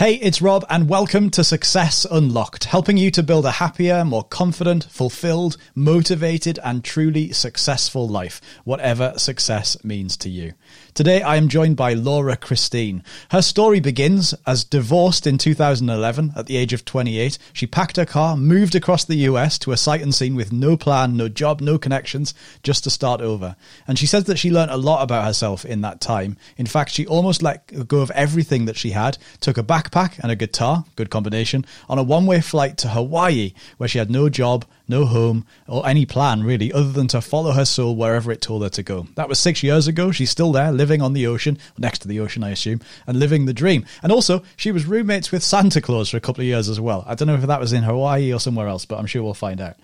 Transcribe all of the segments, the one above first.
Hey, it's Rob, and welcome to Success Unlocked, helping you to build a happier, more confident, fulfilled, motivated, and truly successful life, whatever success means to you. Today, I am joined by Laura Christine. Her story begins as divorced in 2011 at the age of 28. She packed her car, moved across the US to a sight unseen with no plan, no job, no connections, just to start over. And she says that she learned a lot about herself in that time. In fact, she almost let go of everything that she had, took a backpack and a guitar, good combination, on a one way flight to Hawaii, where she had no job, no home, or any plan really, other than to follow her soul wherever it told her to go. That was six years ago. She's still there, living on the ocean, next to the ocean, I assume, and living the dream. And also, she was roommates with Santa Claus for a couple of years as well. I don't know if that was in Hawaii or somewhere else, but I'm sure we'll find out.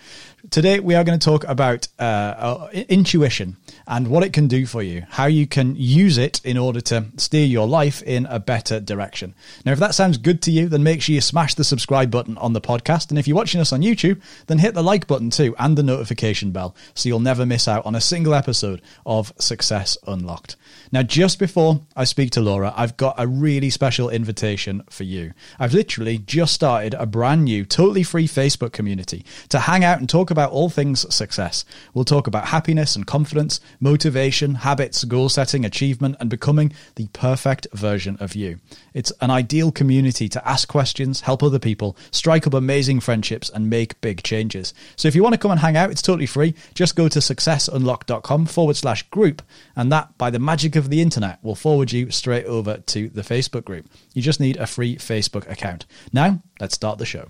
Today, we are going to talk about uh, uh, intuition and what it can do for you, how you can use it in order to steer your life in a better direction. Now, if that sounds good to you, then make sure you smash the subscribe button on the podcast. And if you're watching us on YouTube, then hit the like button too and the notification bell so you'll never miss out on a single episode of Success Unlocked. Now, just before I speak to Laura, I've got a really special invitation for you. I've literally just started a brand new, totally free Facebook community to hang out and talk about all things success. We'll talk about happiness and confidence, motivation, habits, goal setting, achievement, and becoming the perfect version of you. It's an ideal community to ask questions, help other people, strike up amazing friendships, and make big changes. So if you want to come and hang out, it's totally free. Just go to successunlocked.com forward slash group, and that, by the magic of the internet, will forward you straight over to the Facebook group. You just need a free Facebook account. Now, let's start the show.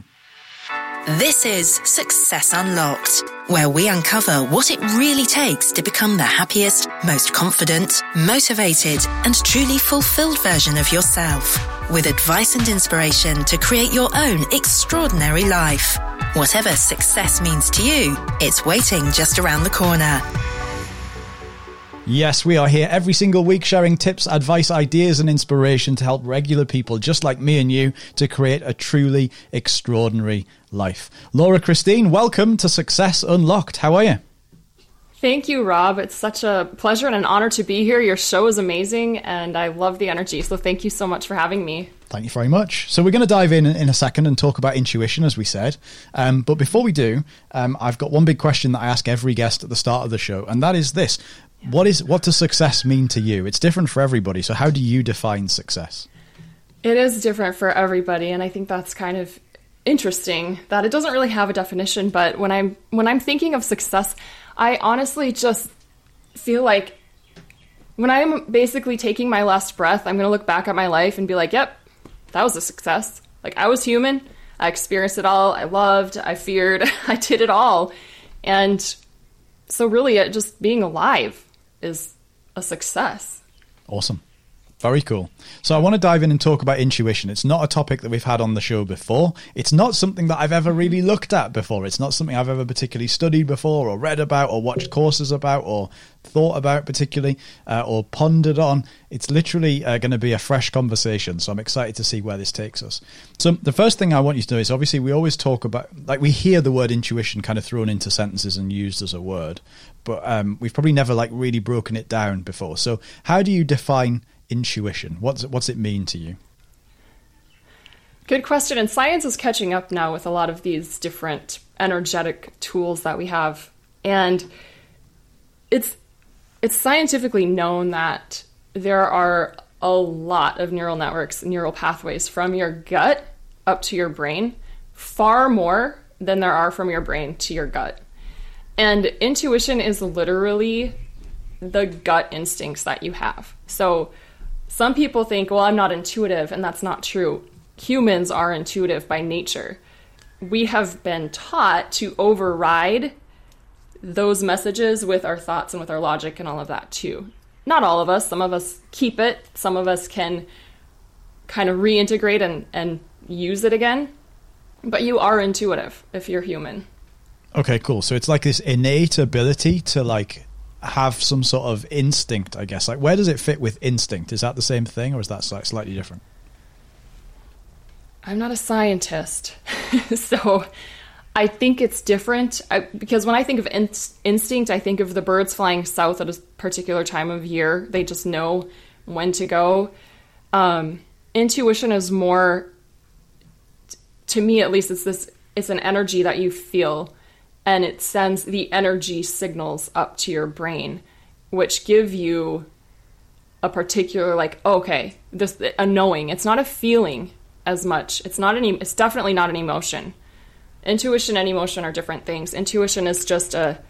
This is Success Unlocked, where we uncover what it really takes to become the happiest, most confident, motivated, and truly fulfilled version of yourself. With advice and inspiration to create your own extraordinary life. Whatever success means to you, it's waiting just around the corner. Yes, we are here every single week sharing tips, advice, ideas, and inspiration to help regular people just like me and you to create a truly extraordinary life. Laura Christine, welcome to Success Unlocked. How are you? Thank you, Rob. It's such a pleasure and an honor to be here. Your show is amazing, and I love the energy. So, thank you so much for having me. Thank you very much. So, we're going to dive in in a second and talk about intuition, as we said. Um, but before we do, um, I've got one big question that I ask every guest at the start of the show, and that is this what is what does success mean to you? It's different for everybody. So how do you define success? It is different for everybody and I think that's kind of interesting that it doesn't really have a definition, but when I'm when I'm thinking of success, I honestly just feel like when I'm basically taking my last breath, I'm going to look back at my life and be like, "Yep, that was a success." Like I was human. I experienced it all. I loved, I feared, I did it all. And so really it just being alive is a success. Awesome. Very cool. So I want to dive in and talk about intuition. It's not a topic that we've had on the show before. It's not something that I've ever really looked at before. It's not something I've ever particularly studied before or read about or watched courses about or thought about particularly uh, or pondered on. It's literally uh, going to be a fresh conversation. So I'm excited to see where this takes us. So the first thing I want you to know is obviously we always talk about, like we hear the word intuition kind of thrown into sentences and used as a word, but um, we've probably never like really broken it down before. So how do you define intuition? What's what's it mean to you? Good question. And science is catching up now with a lot of these different energetic tools that we have. And it's it's scientifically known that there are a lot of neural networks, neural pathways from your gut up to your brain, far more than there are from your brain to your gut. And intuition is literally the gut instincts that you have. So some people think, well, I'm not intuitive, and that's not true. Humans are intuitive by nature. We have been taught to override those messages with our thoughts and with our logic and all of that too. Not all of us, some of us keep it, some of us can kind of reintegrate and, and use it again. But you are intuitive if you're human. Okay, cool. So it's like this innate ability to like have some sort of instinct, I guess. Like, where does it fit with instinct? Is that the same thing, or is that slightly different? I'm not a scientist, so I think it's different. I, because when I think of in- instinct, I think of the birds flying south at a particular time of year. They just know when to go. Um, intuition is more to me at least, it's this it's an energy that you feel and it sends the energy signals up to your brain, which give you a particular like okay this a knowing. It's not a feeling as much. It's not any it's definitely not an emotion. Intuition and emotion are different things. Intuition is just a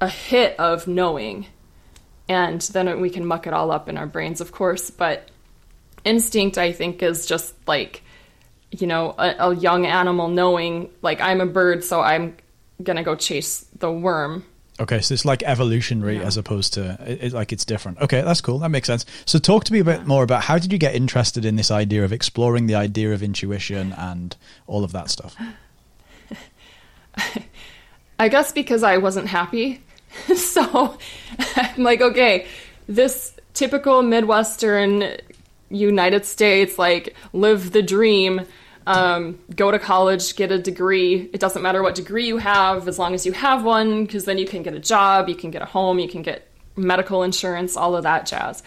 a hit of knowing and then we can muck it all up in our brains of course but instinct i think is just like you know a, a young animal knowing like i'm a bird so i'm gonna go chase the worm Okay, so it's like evolutionary yeah. as opposed to it, it, like it's different. Okay, that's cool. That makes sense. So talk to me a bit more about how did you get interested in this idea of exploring the idea of intuition and all of that stuff? I guess because I wasn't happy. so I'm like, okay, this typical Midwestern United States, like live the dream um, go to college, get a degree. It doesn't matter what degree you have, as long as you have one, because then you can get a job, you can get a home, you can get medical insurance, all of that jazz.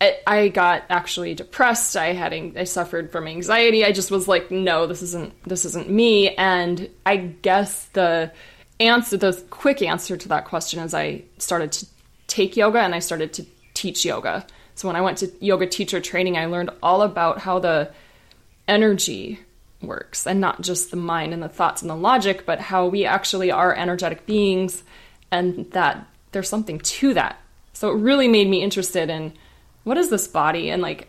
I, I got actually depressed. I had I suffered from anxiety. I just was like, no, this isn't this isn't me. And I guess the answer, the quick answer to that question is I started to take yoga and I started to teach yoga. So when I went to yoga teacher training, I learned all about how the energy works and not just the mind and the thoughts and the logic, but how we actually are energetic beings and that there's something to that. So it really made me interested in what is this body and like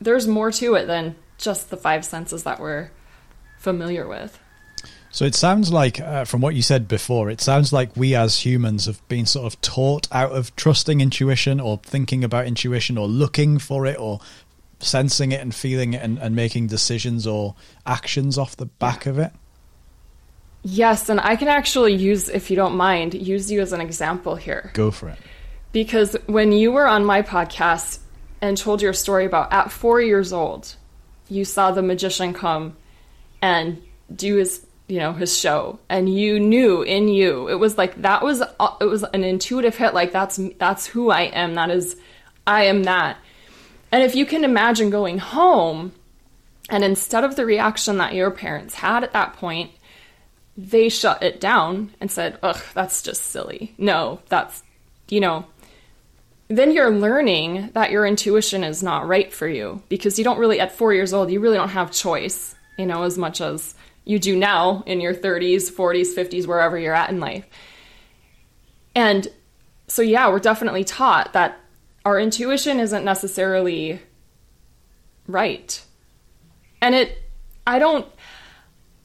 there's more to it than just the five senses that we're familiar with. So it sounds like, uh, from what you said before, it sounds like we as humans have been sort of taught out of trusting intuition or thinking about intuition or looking for it or sensing it and feeling it and, and making decisions or actions off the back of it? Yes, and I can actually use, if you don't mind, use you as an example here. Go for it. Because when you were on my podcast and told your story about at four years old, you saw the magician come and do his you know his show and you knew in you it was like that was uh, it was an intuitive hit like that's that's who i am that is i am that and if you can imagine going home and instead of the reaction that your parents had at that point, they shut it down and said, ugh, that's just silly. No, that's, you know, then you're learning that your intuition is not right for you because you don't really, at four years old, you really don't have choice, you know, as much as you do now in your 30s, 40s, 50s, wherever you're at in life. And so, yeah, we're definitely taught that our intuition isn't necessarily right. And it I don't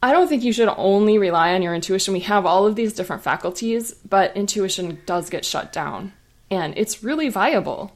I don't think you should only rely on your intuition. We have all of these different faculties, but intuition does get shut down and it's really viable.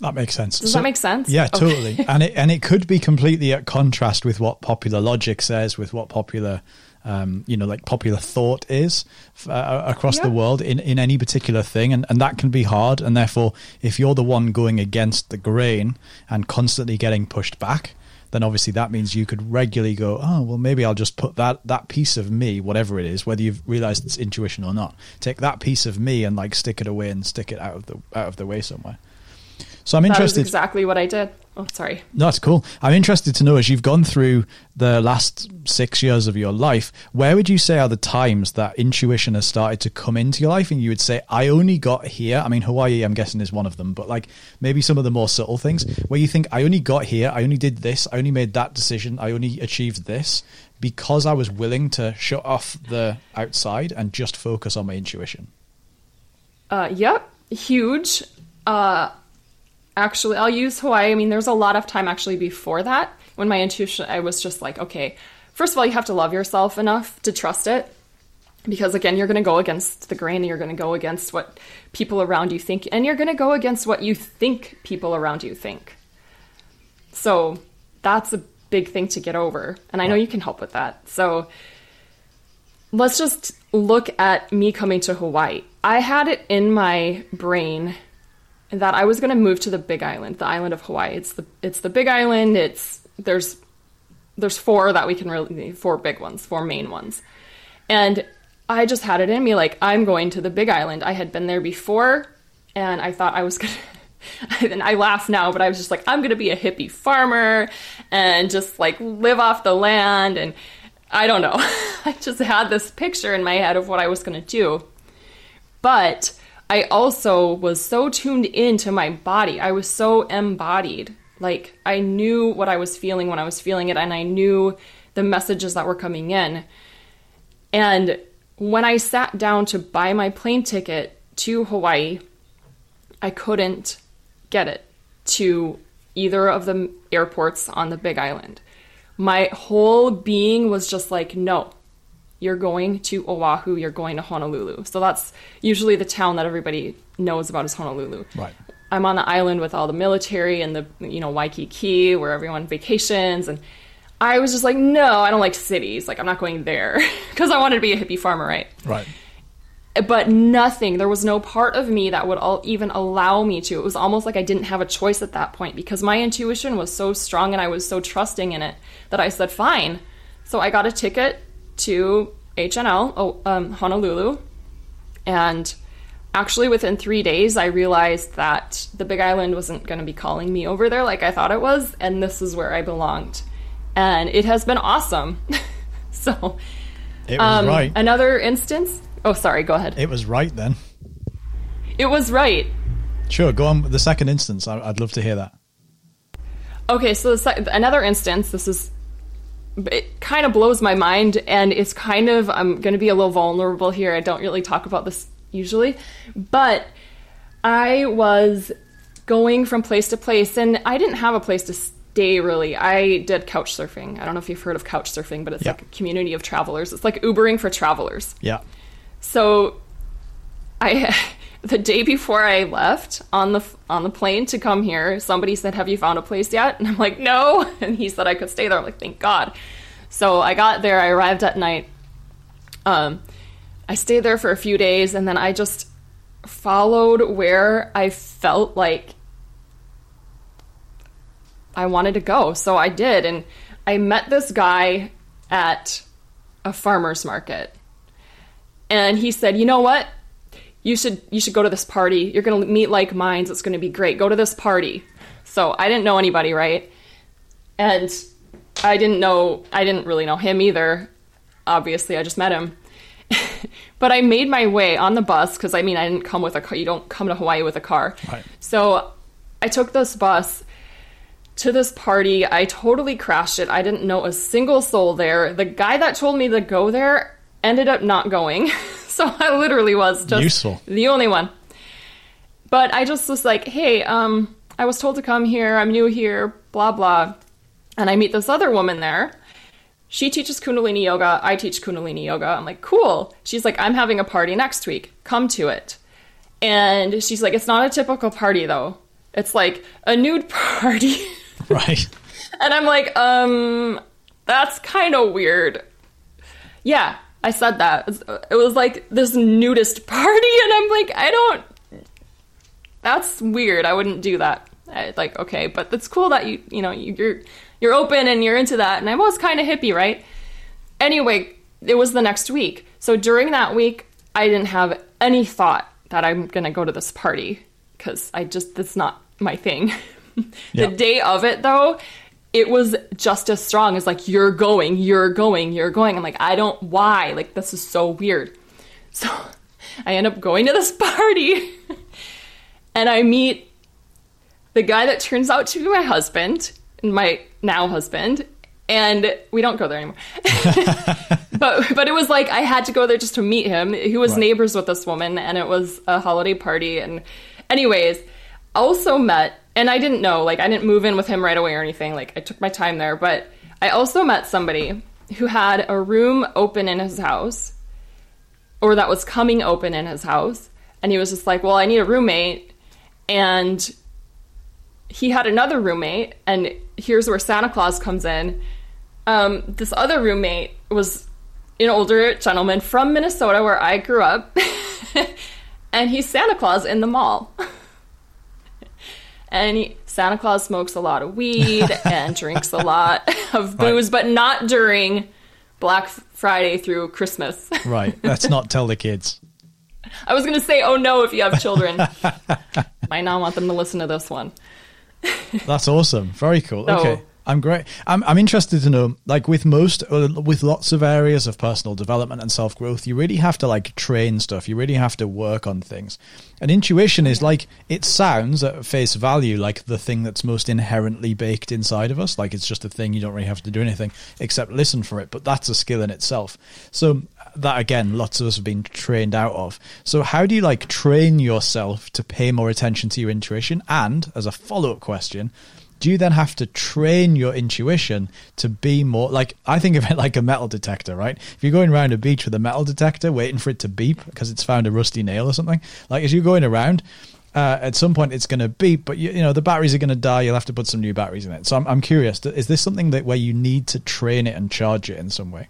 That makes sense. Does so, that make sense? Yeah, okay. totally. and it and it could be completely at contrast with what popular logic says, with what popular um, you know, like popular thought is uh, across yeah. the world in, in any particular thing. And, and that can be hard. And therefore, if you're the one going against the grain and constantly getting pushed back, then obviously that means you could regularly go, oh, well, maybe I'll just put that, that piece of me, whatever it is, whether you've realized it's intuition or not, take that piece of me and like stick it away and stick it out of the, out of the way somewhere. So I'm interested. exactly what I did. Oh, sorry. No, that's cool. I'm interested to know as you've gone through the last six years of your life, where would you say are the times that intuition has started to come into your life? And you would say, I only got here. I mean, Hawaii, I'm guessing, is one of them, but like maybe some of the more subtle things where you think, I only got here. I only did this. I only made that decision. I only achieved this because I was willing to shut off the outside and just focus on my intuition. Uh, yep. Huge. Uh, actually I'll use Hawaii. I mean, there's a lot of time actually before that when my intuition I was just like, okay, first of all, you have to love yourself enough to trust it. Because again, you're going to go against the grain and you're going to go against what people around you think and you're going to go against what you think people around you think. So, that's a big thing to get over, and I know you can help with that. So, let's just look at me coming to Hawaii. I had it in my brain that I was going to move to the Big Island, the island of Hawaii. It's the it's the Big Island. It's there's there's four that we can really four big ones, four main ones, and I just had it in me like I'm going to the Big Island. I had been there before, and I thought I was gonna and I laugh now, but I was just like, I'm going to be a hippie farmer and just like live off the land. And I don't know. I just had this picture in my head of what I was going to do. But I also was so tuned into my body. I was so embodied. Like I knew what I was feeling when I was feeling it, and I knew the messages that were coming in. And when I sat down to buy my plane ticket to Hawaii, I couldn't get it to either of the airports on the Big Island. My whole being was just like, no, you're going to Oahu, you're going to Honolulu. So that's usually the town that everybody knows about is Honolulu. Right. I'm on the island with all the military and the you know Waikiki where everyone vacations and I was just like no I don't like cities like I'm not going there because I wanted to be a hippie farmer right Right. but nothing there was no part of me that would all, even allow me to it was almost like I didn't have a choice at that point because my intuition was so strong and I was so trusting in it that I said fine so I got a ticket to HNL oh, um, Honolulu and actually within three days i realized that the big island wasn't going to be calling me over there like i thought it was and this is where i belonged and it has been awesome so It was um, right. another instance oh sorry go ahead it was right then. it was right Sure, go on with the second instance. I, I'd love to hear that. okay so another instance this is it kind of blows my mind and it's kind of i'm going to be a little vulnerable here i don't really talk about this usually but i was going from place to place and i didn't have a place to stay really i did couch surfing i don't know if you've heard of couch surfing but it's Yeah. like a community of travelers it's like ubering for travelers Yeah. so I the day before I left on the on the plane to come here, somebody said, "Have you found a place yet?" And I'm like, "No." And he said I could stay there. I'm like, "Thank God." So I got there. I arrived at night. Um, I stayed there for a few days, and then I just followed where I felt like I wanted to go. So I did, and I met this guy at a farmer's market and he said, "You know what? You should you should go to this party. You're going to meet like minds. It's going to be great. Go to this party." So I didn't know anybody, right? And I didn't know I didn't really know him either. Obviously, I just met him. but I made my way on the bus because I mean I didn't come with a car. You don't come to Hawaii with a car. Right. So I took this bus to this party. I totally crashed it. I didn't know a single soul there. The guy that told me to go there ended up not going. so I literally was just Useful. the only one. But I just was like, hey, um, I was told to come here. I'm new here, blah, blah. And I meet this other woman there. She teaches Kundalini yoga. I teach Kundalini yoga. I'm like, cool. She's like, I'm having a party next week. Come to it. And she's like, it's not a typical party though. It's like a nude party. Right. And I'm like, um, that's kind of weird. Yeah, I said that. It was like this nudist party, and I'm like, I don't. That's weird. I wouldn't do that. I, like, okay, but it's cool that you, you know, you, you're you're open and you're into that. And I was kind of hippie, right? Anyway, it was the next week. So during that week, I didn't have any thought that I'm gonna go to this party because I just that's not my thing. Yeah. The day of it, though, it was just as strong as like you're going, you're going, you're going. I'm like, I don't why. Like this is so weird. So I end up going to this party and I meet the guy that turns out to be my husband, my now husband, and we don't go there anymore. but but it was like I had to go there just to meet him. He was Right. neighbors with this woman, and it was a holiday party. And anyways, also met, and I didn't know, like I didn't move in with him right away or anything. Like I took my time there, but I also met somebody who had a room open in his house, or that was coming open in his house, and he was just like, "Well, I need a roommate," and he had another roommate, and here's where Santa Claus comes in. Um, this other roommate was an older gentleman from Minnesota, where I grew up, and he's Santa Claus in the mall. and he, Santa Claus smokes a lot of weed and drinks a lot of booze, but not during Black Friday through Christmas. Right. Let's not tell the kids. I was going to say, oh no, if you have children. Might not want them to listen to this one. That's awesome. Very cool. So- okay. I'm great. I'm, I'm interested to know, like with most, uh, with lots of areas of personal development and self growth, you really have to like train stuff. You really have to work on things. And intuition is like, it sounds at face value like the thing that's most inherently baked inside of us. Like it's just a thing. You don't really have to do anything except listen for it. But that's a skill in itself. So that again, lots of us have been trained out of. So how do you like train yourself to pay more attention to your intuition? And as a follow up question, do you then have to train your intuition to be more like I think of it like a metal detector, right? If you're going around a beach with a metal detector waiting for it to beep because it's found a rusty nail or something, like as you're going around, uh, at some point it's going to beep, but you, you know the batteries are going to die. You'll have to put some new batteries in it. So I'm, I'm curious: is this something that where you need to train it and charge it in some way?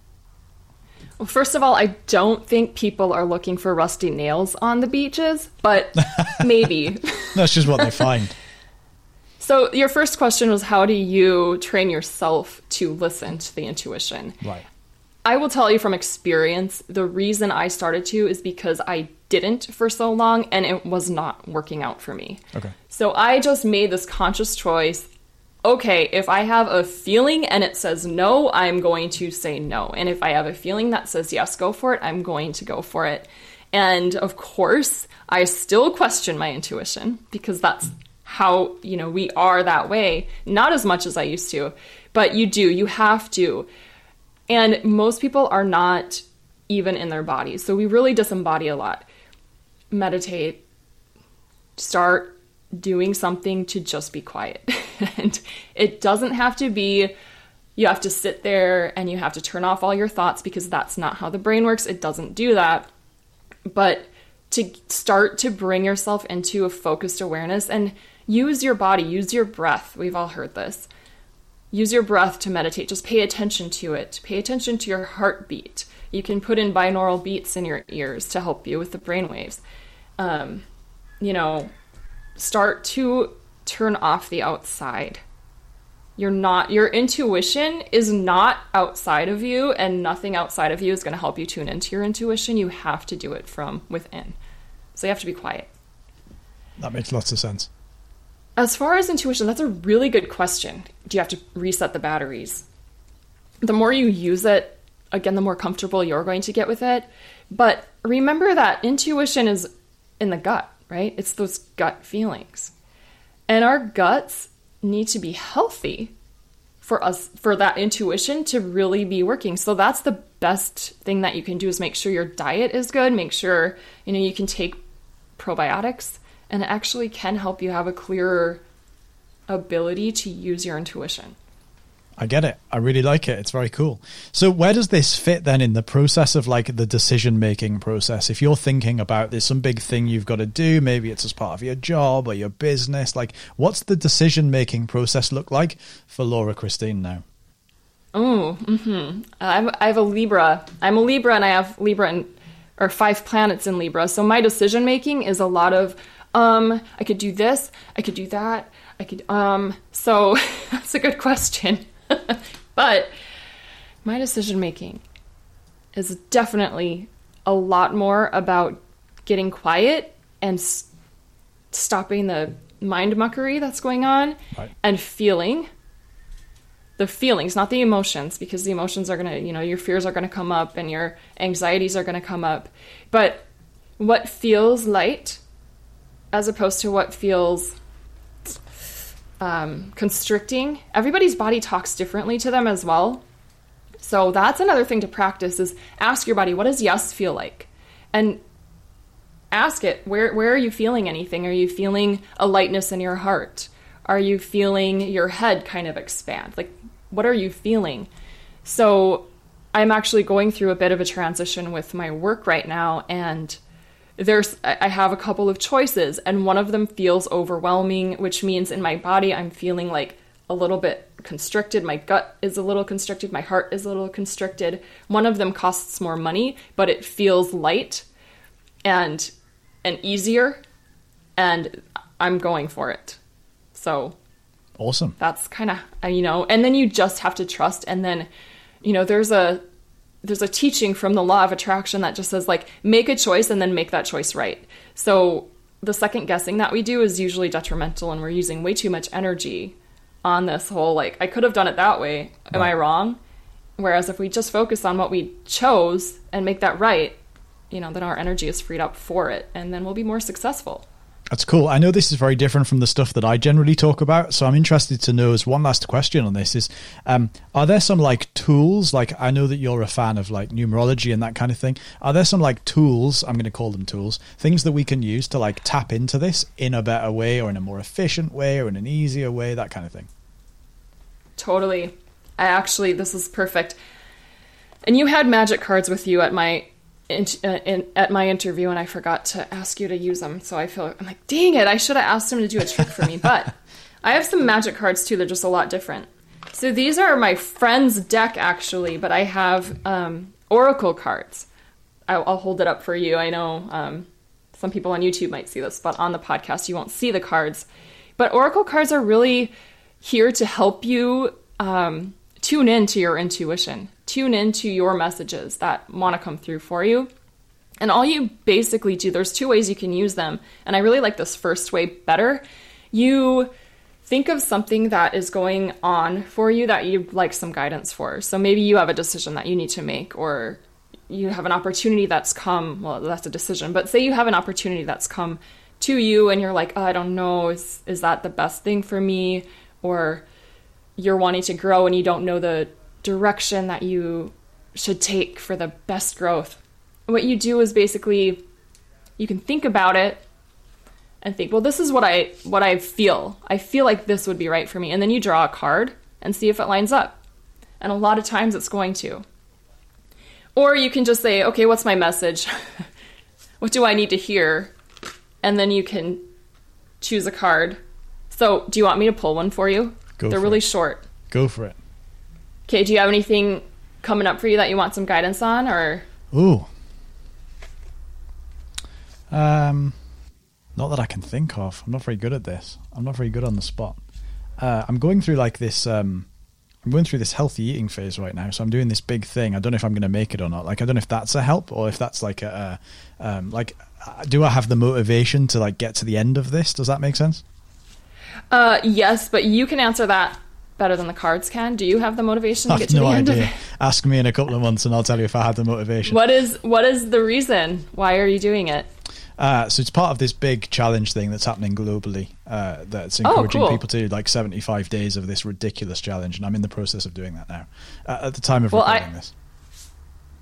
Well, first of all, I don't think people are looking for rusty nails on the beaches, but maybe. That's just what they find. So, your first question was how do you train yourself to listen to the intuition? Right. I will tell you from experience, the reason I started to is because I didn't for so long and it was not working out for me. Okay. So I just made this conscious choice. Okay, if I have a feeling and it says no, I'm going to say no. And if I have a feeling that says yes, go for it, I'm going to go for it. And of course, I still question my intuition because that's how, you know, we are that way. Not as much as I used to, but you do, you have to. And most people are not even in their bodies. So we really disembody a lot. Meditate, start doing something to just be quiet. and it doesn't have to be you have to sit there and you have to turn off all your thoughts because that's not how the brain works. It doesn't do that. But to start to bring yourself into a focused awareness and use your body, use your breath. We've all heard this. Use your breath to meditate. Just pay attention to it. Pay attention to your heartbeat. You can put in binaural beats in your ears to help you with the brain waves. Um, you know, start to turn off the outside. You're not, your intuition is not outside of you, and nothing outside of you is going to help you tune into your intuition. You have to do it from within. So you have to be quiet. That makes lots of sense. As far as intuition, that's a really good question. Do you have to reset the batteries? The more you use it, again, the more comfortable you're going to get with it. But remember that intuition is in the gut, right? It's those gut feelings. And our guts need to be healthy for us for that intuition to really be working. So that's the best thing that you can do is make sure your diet is good, make sure you know you can take probiotics and it actually can help you have a clearer ability to use your intuition. I get it. I really like it. It's very cool. So, where does this fit then in the process of like the decision making process? If you're thinking about there's some big thing you've got to do, maybe it's as part of your job or your business, like what's the decision making process look like for Laura Christine now? Oh, mm-hmm. I'm, I have a Libra. I'm a Libra, and I have Libra and or five planets in Libra. So my decision making is a lot of um, I could do this, I could do that, I could um. So that's a good question, but my decision making is definitely a lot more about getting quiet and stopping the mind muckery that's going on Right. and feeling the feelings, not the emotions, because the emotions are gonna, you know, your fears are gonna come up and your anxieties are gonna come up. But what feels light as opposed to what feels um, constricting, everybody's body talks differently to them as well. So that's another thing to practice is ask your body, what does yes feel like? And ask it, where, where are you feeling anything? Are you feeling a lightness in your heart? Are you feeling your head kind of expand? Like, what are you feeling? So, I'm actually going through a bit of a transition with my work right now, and there's I have a couple of choices, and one of them feels overwhelming, which means in my body I'm feeling like a little bit constricted. My gut is a little constricted. My heart is a little constricted. One of them costs more money, but it feels light and and easier, and I'm going for it. So Awesome. that's kind of you know and then you just have to trust and then you know there's a there's a teaching from the law of attraction that just says like make a choice and then make that choice right. So the second guessing that we do is usually detrimental and we're using way too much energy on this whole like I could have done it that way. Am I wrong? Whereas if we just focus on what we chose and make that right, you know, then our energy is freed up for it and then we'll be more successful. That's cool. I know this is very different from the stuff that I generally talk about, so I'm interested to know as one last question on this is um, are there some like tools like I know that you're a fan of like numerology and that kind of thing. Are there some like tools, I'm going to call them tools, things that we can use to like tap into this in a better way or in a more efficient way or in an easier way, that kind of thing? Totally. I actually this is perfect. And you had magic cards with you at my in, uh, in, at my interview and I forgot to ask you to use them. So I feel I'm like, dang it, I should have asked him to do a trick for me. But I have some magic cards too. They're just a lot different. So these are my friend's deck actually, but I have um, oracle cards. I'll, I'll, hold it up for you. I know um, some people on YouTube might see this, but on the podcast you won't see the cards. But oracle cards are really here to help you um, tune in to your intuition tune into your messages that want to come through for you. And all you basically do, there's two ways you can use them. And I really like this first way better. You think of something that is going on for you that you'd like some guidance for. So maybe you have a decision that you need to make, or you have an opportunity that's come. Well, that's a decision, but say you have an opportunity that's come to you and you're like, oh, I don't know, is, is that the best thing for me? Or you're wanting to grow and you don't know the direction that you should take for the best growth. What you do is basically you can think about it and think, well, this is what I what I feel. I feel like this would be right for me. And then you draw a card and see if it lines up. And a lot of times it's going to. Or you can just say, okay, what's my message? what do I need to hear? And then you can choose a card. So, do you want me to pull one for you? Go They're really it. short. Go for it. Okay, do you have anything coming up for you that you want some guidance on or Ooh. Um not that I can think of. I'm not very good at this. I'm not very good on the spot. Uh, I'm going through like this um I'm going through this healthy eating phase right now, so I'm doing this big thing. I don't know if I'm going to make it or not. Like, I don't know if that's a help or if that's like a, um, like, uh, do I have the motivation to like get to the end of this? Does that make sense? Uh, yes, but you can answer that better than the cards can. Do you have the motivation to get to no the end idea. of it? Ask me in a couple of months, and I'll tell you if I had the motivation. What is what is the reason? Why are you doing it? Uh, so it's part of this big challenge thing that's happening globally. Uh, that's oh, encouraging oh, cool. people to do like 75 days of this ridiculous challenge, and I'm in the process of doing that now. Uh, at the time of well, recording I, this,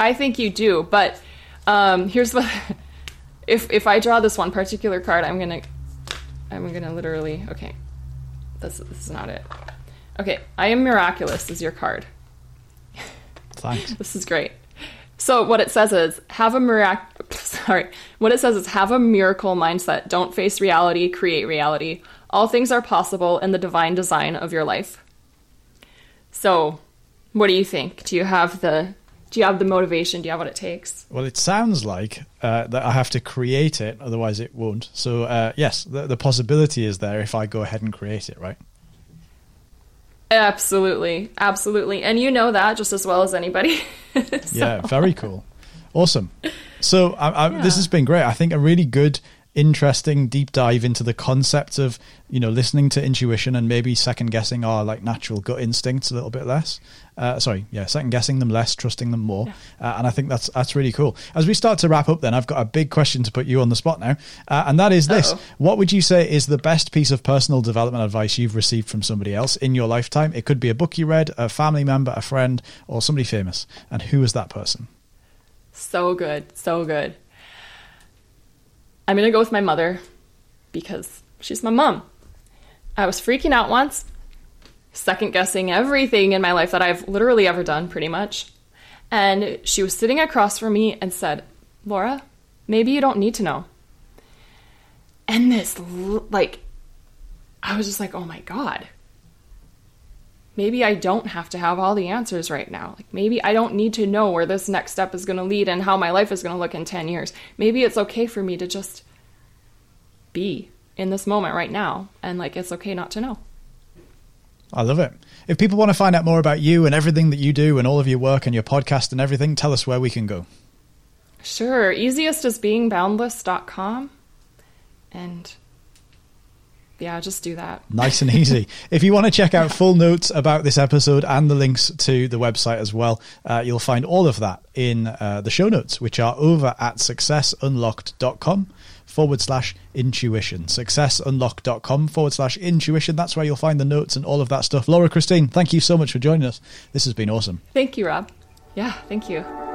I think you do. But um, here's what: if if I draw this one particular card, I'm gonna I'm gonna literally okay. This, this is not it. Okay, I am miraculous is your card. Thanks. this is great. So what it says is have a mirac sorry. What it says is have a miracle mindset. Don't face reality, create reality. All things are possible in the divine design of your life. So, what do you think? Do you have the do you have the motivation? Do you have what it takes? Well, it sounds like uh, that I have to create it, otherwise it won't. So, uh, yes, the, the possibility is there if I go ahead and create it, right? Absolutely, absolutely, and you know that just as well as anybody. so. Yeah, very cool, awesome. So I, I, yeah. this has been great. I think a really good interesting deep dive into the concept of you know listening to intuition and maybe second guessing our like natural gut instincts a little bit less. Uh, sorry yeah second guessing them less trusting them more. Yeah. uh, and i think that's that's really cool. As we start to wrap up then i've got a big question to put you on the spot now. Uh, and that is this. Uh-oh. what would you say is the best piece of personal development advice you've received from somebody else in your lifetime? It could be a book you read a family member a friend or somebody famous. And who is that person? So good so good I'm to go with my mother because she's my mom. I was freaking out once, second guessing everything in my life that I've literally ever done, pretty much. And she was sitting across from me and said, Laura, maybe you don't need to know. And this, like, I was just like, oh my God. Maybe I don't have to have all the answers right now. Like, maybe I don't need to know where this next step is going to lead and how my life is going to look in 10 years. Maybe it's okay for me to just be in this moment right now and like it's okay not to know I love it. If people want to find out more about you and everything that you do and all of your work and your podcast and everything, tell us where we can go. Sure. Easiest is beingboundless.com. And yeah, just do that. Nice and easy. if you want to check out full notes about this episode and the links to the website as well, uh, you'll find all of that in uh, the show notes, which are over at successunlocked.com forward slash intuition. Successunlocked.com forward slash intuition. That's where you'll find the notes and all of that stuff. Laura Christine, thank you so much for joining us. This has been awesome. Thank you, Rob. Yeah, thank you.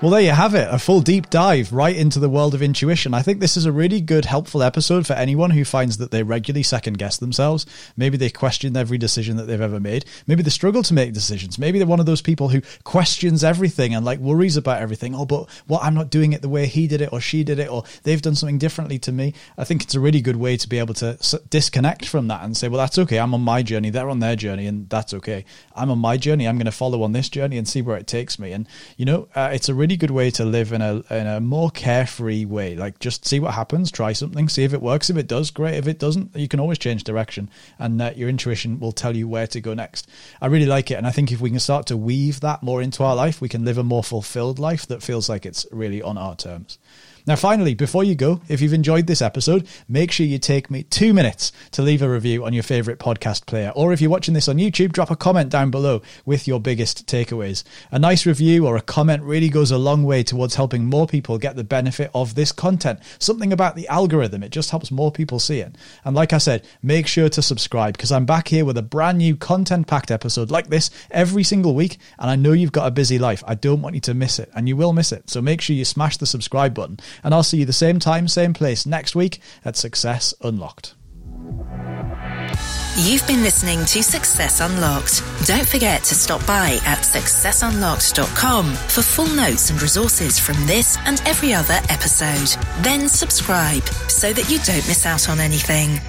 Well, there you have it. A full deep dive right into the world of intuition. I think this is a really good, helpful episode for anyone who finds that they regularly second guess themselves. Maybe they question every decision that they've ever made. Maybe they struggle to make decisions. Maybe they're one of those people who questions everything and like worries about everything. Oh, but what? I'm not doing it the way he did it or she did it or they've done something differently to me. I think it's a really good way to be able to disconnect from that and say, well, that's okay. I'm on my journey. They're on their journey and that's okay. I'm on my journey. I'm going to follow on this journey and see where it takes me. And, you know, uh, it's a really really good way to live in a in a more carefree way. Like just see what happens, try something, see if it works. If it does, great. If it doesn't, you can always change direction, and uh, your intuition will tell you where to go next. I really like it, and I think if we can start to weave that more into our life, we can live a more fulfilled life that feels like it's really on our terms. Now, finally, before you go, if you've enjoyed this episode, make sure you take me two minutes to leave a review on your favorite podcast player. Or if you're watching this on YouTube, drop a comment down below with your biggest takeaways. A nice review or a comment really goes a long way towards helping more people get the benefit of this content. Something about the algorithm, it just helps more people see it. And like I said, make sure to subscribe because I'm back here with a brand new content packed episode like this every single week. And I know you've got a busy life. I don't want you to miss it, and you will miss it. So make sure you smash the subscribe button and I'll see you the same time, same place next week at Success Unlocked. You've been listening to Success Unlocked. Don't forget to stop by at successunlocked.com for full notes and resources from this and every other episode. Then subscribe so that you don't miss out on anything.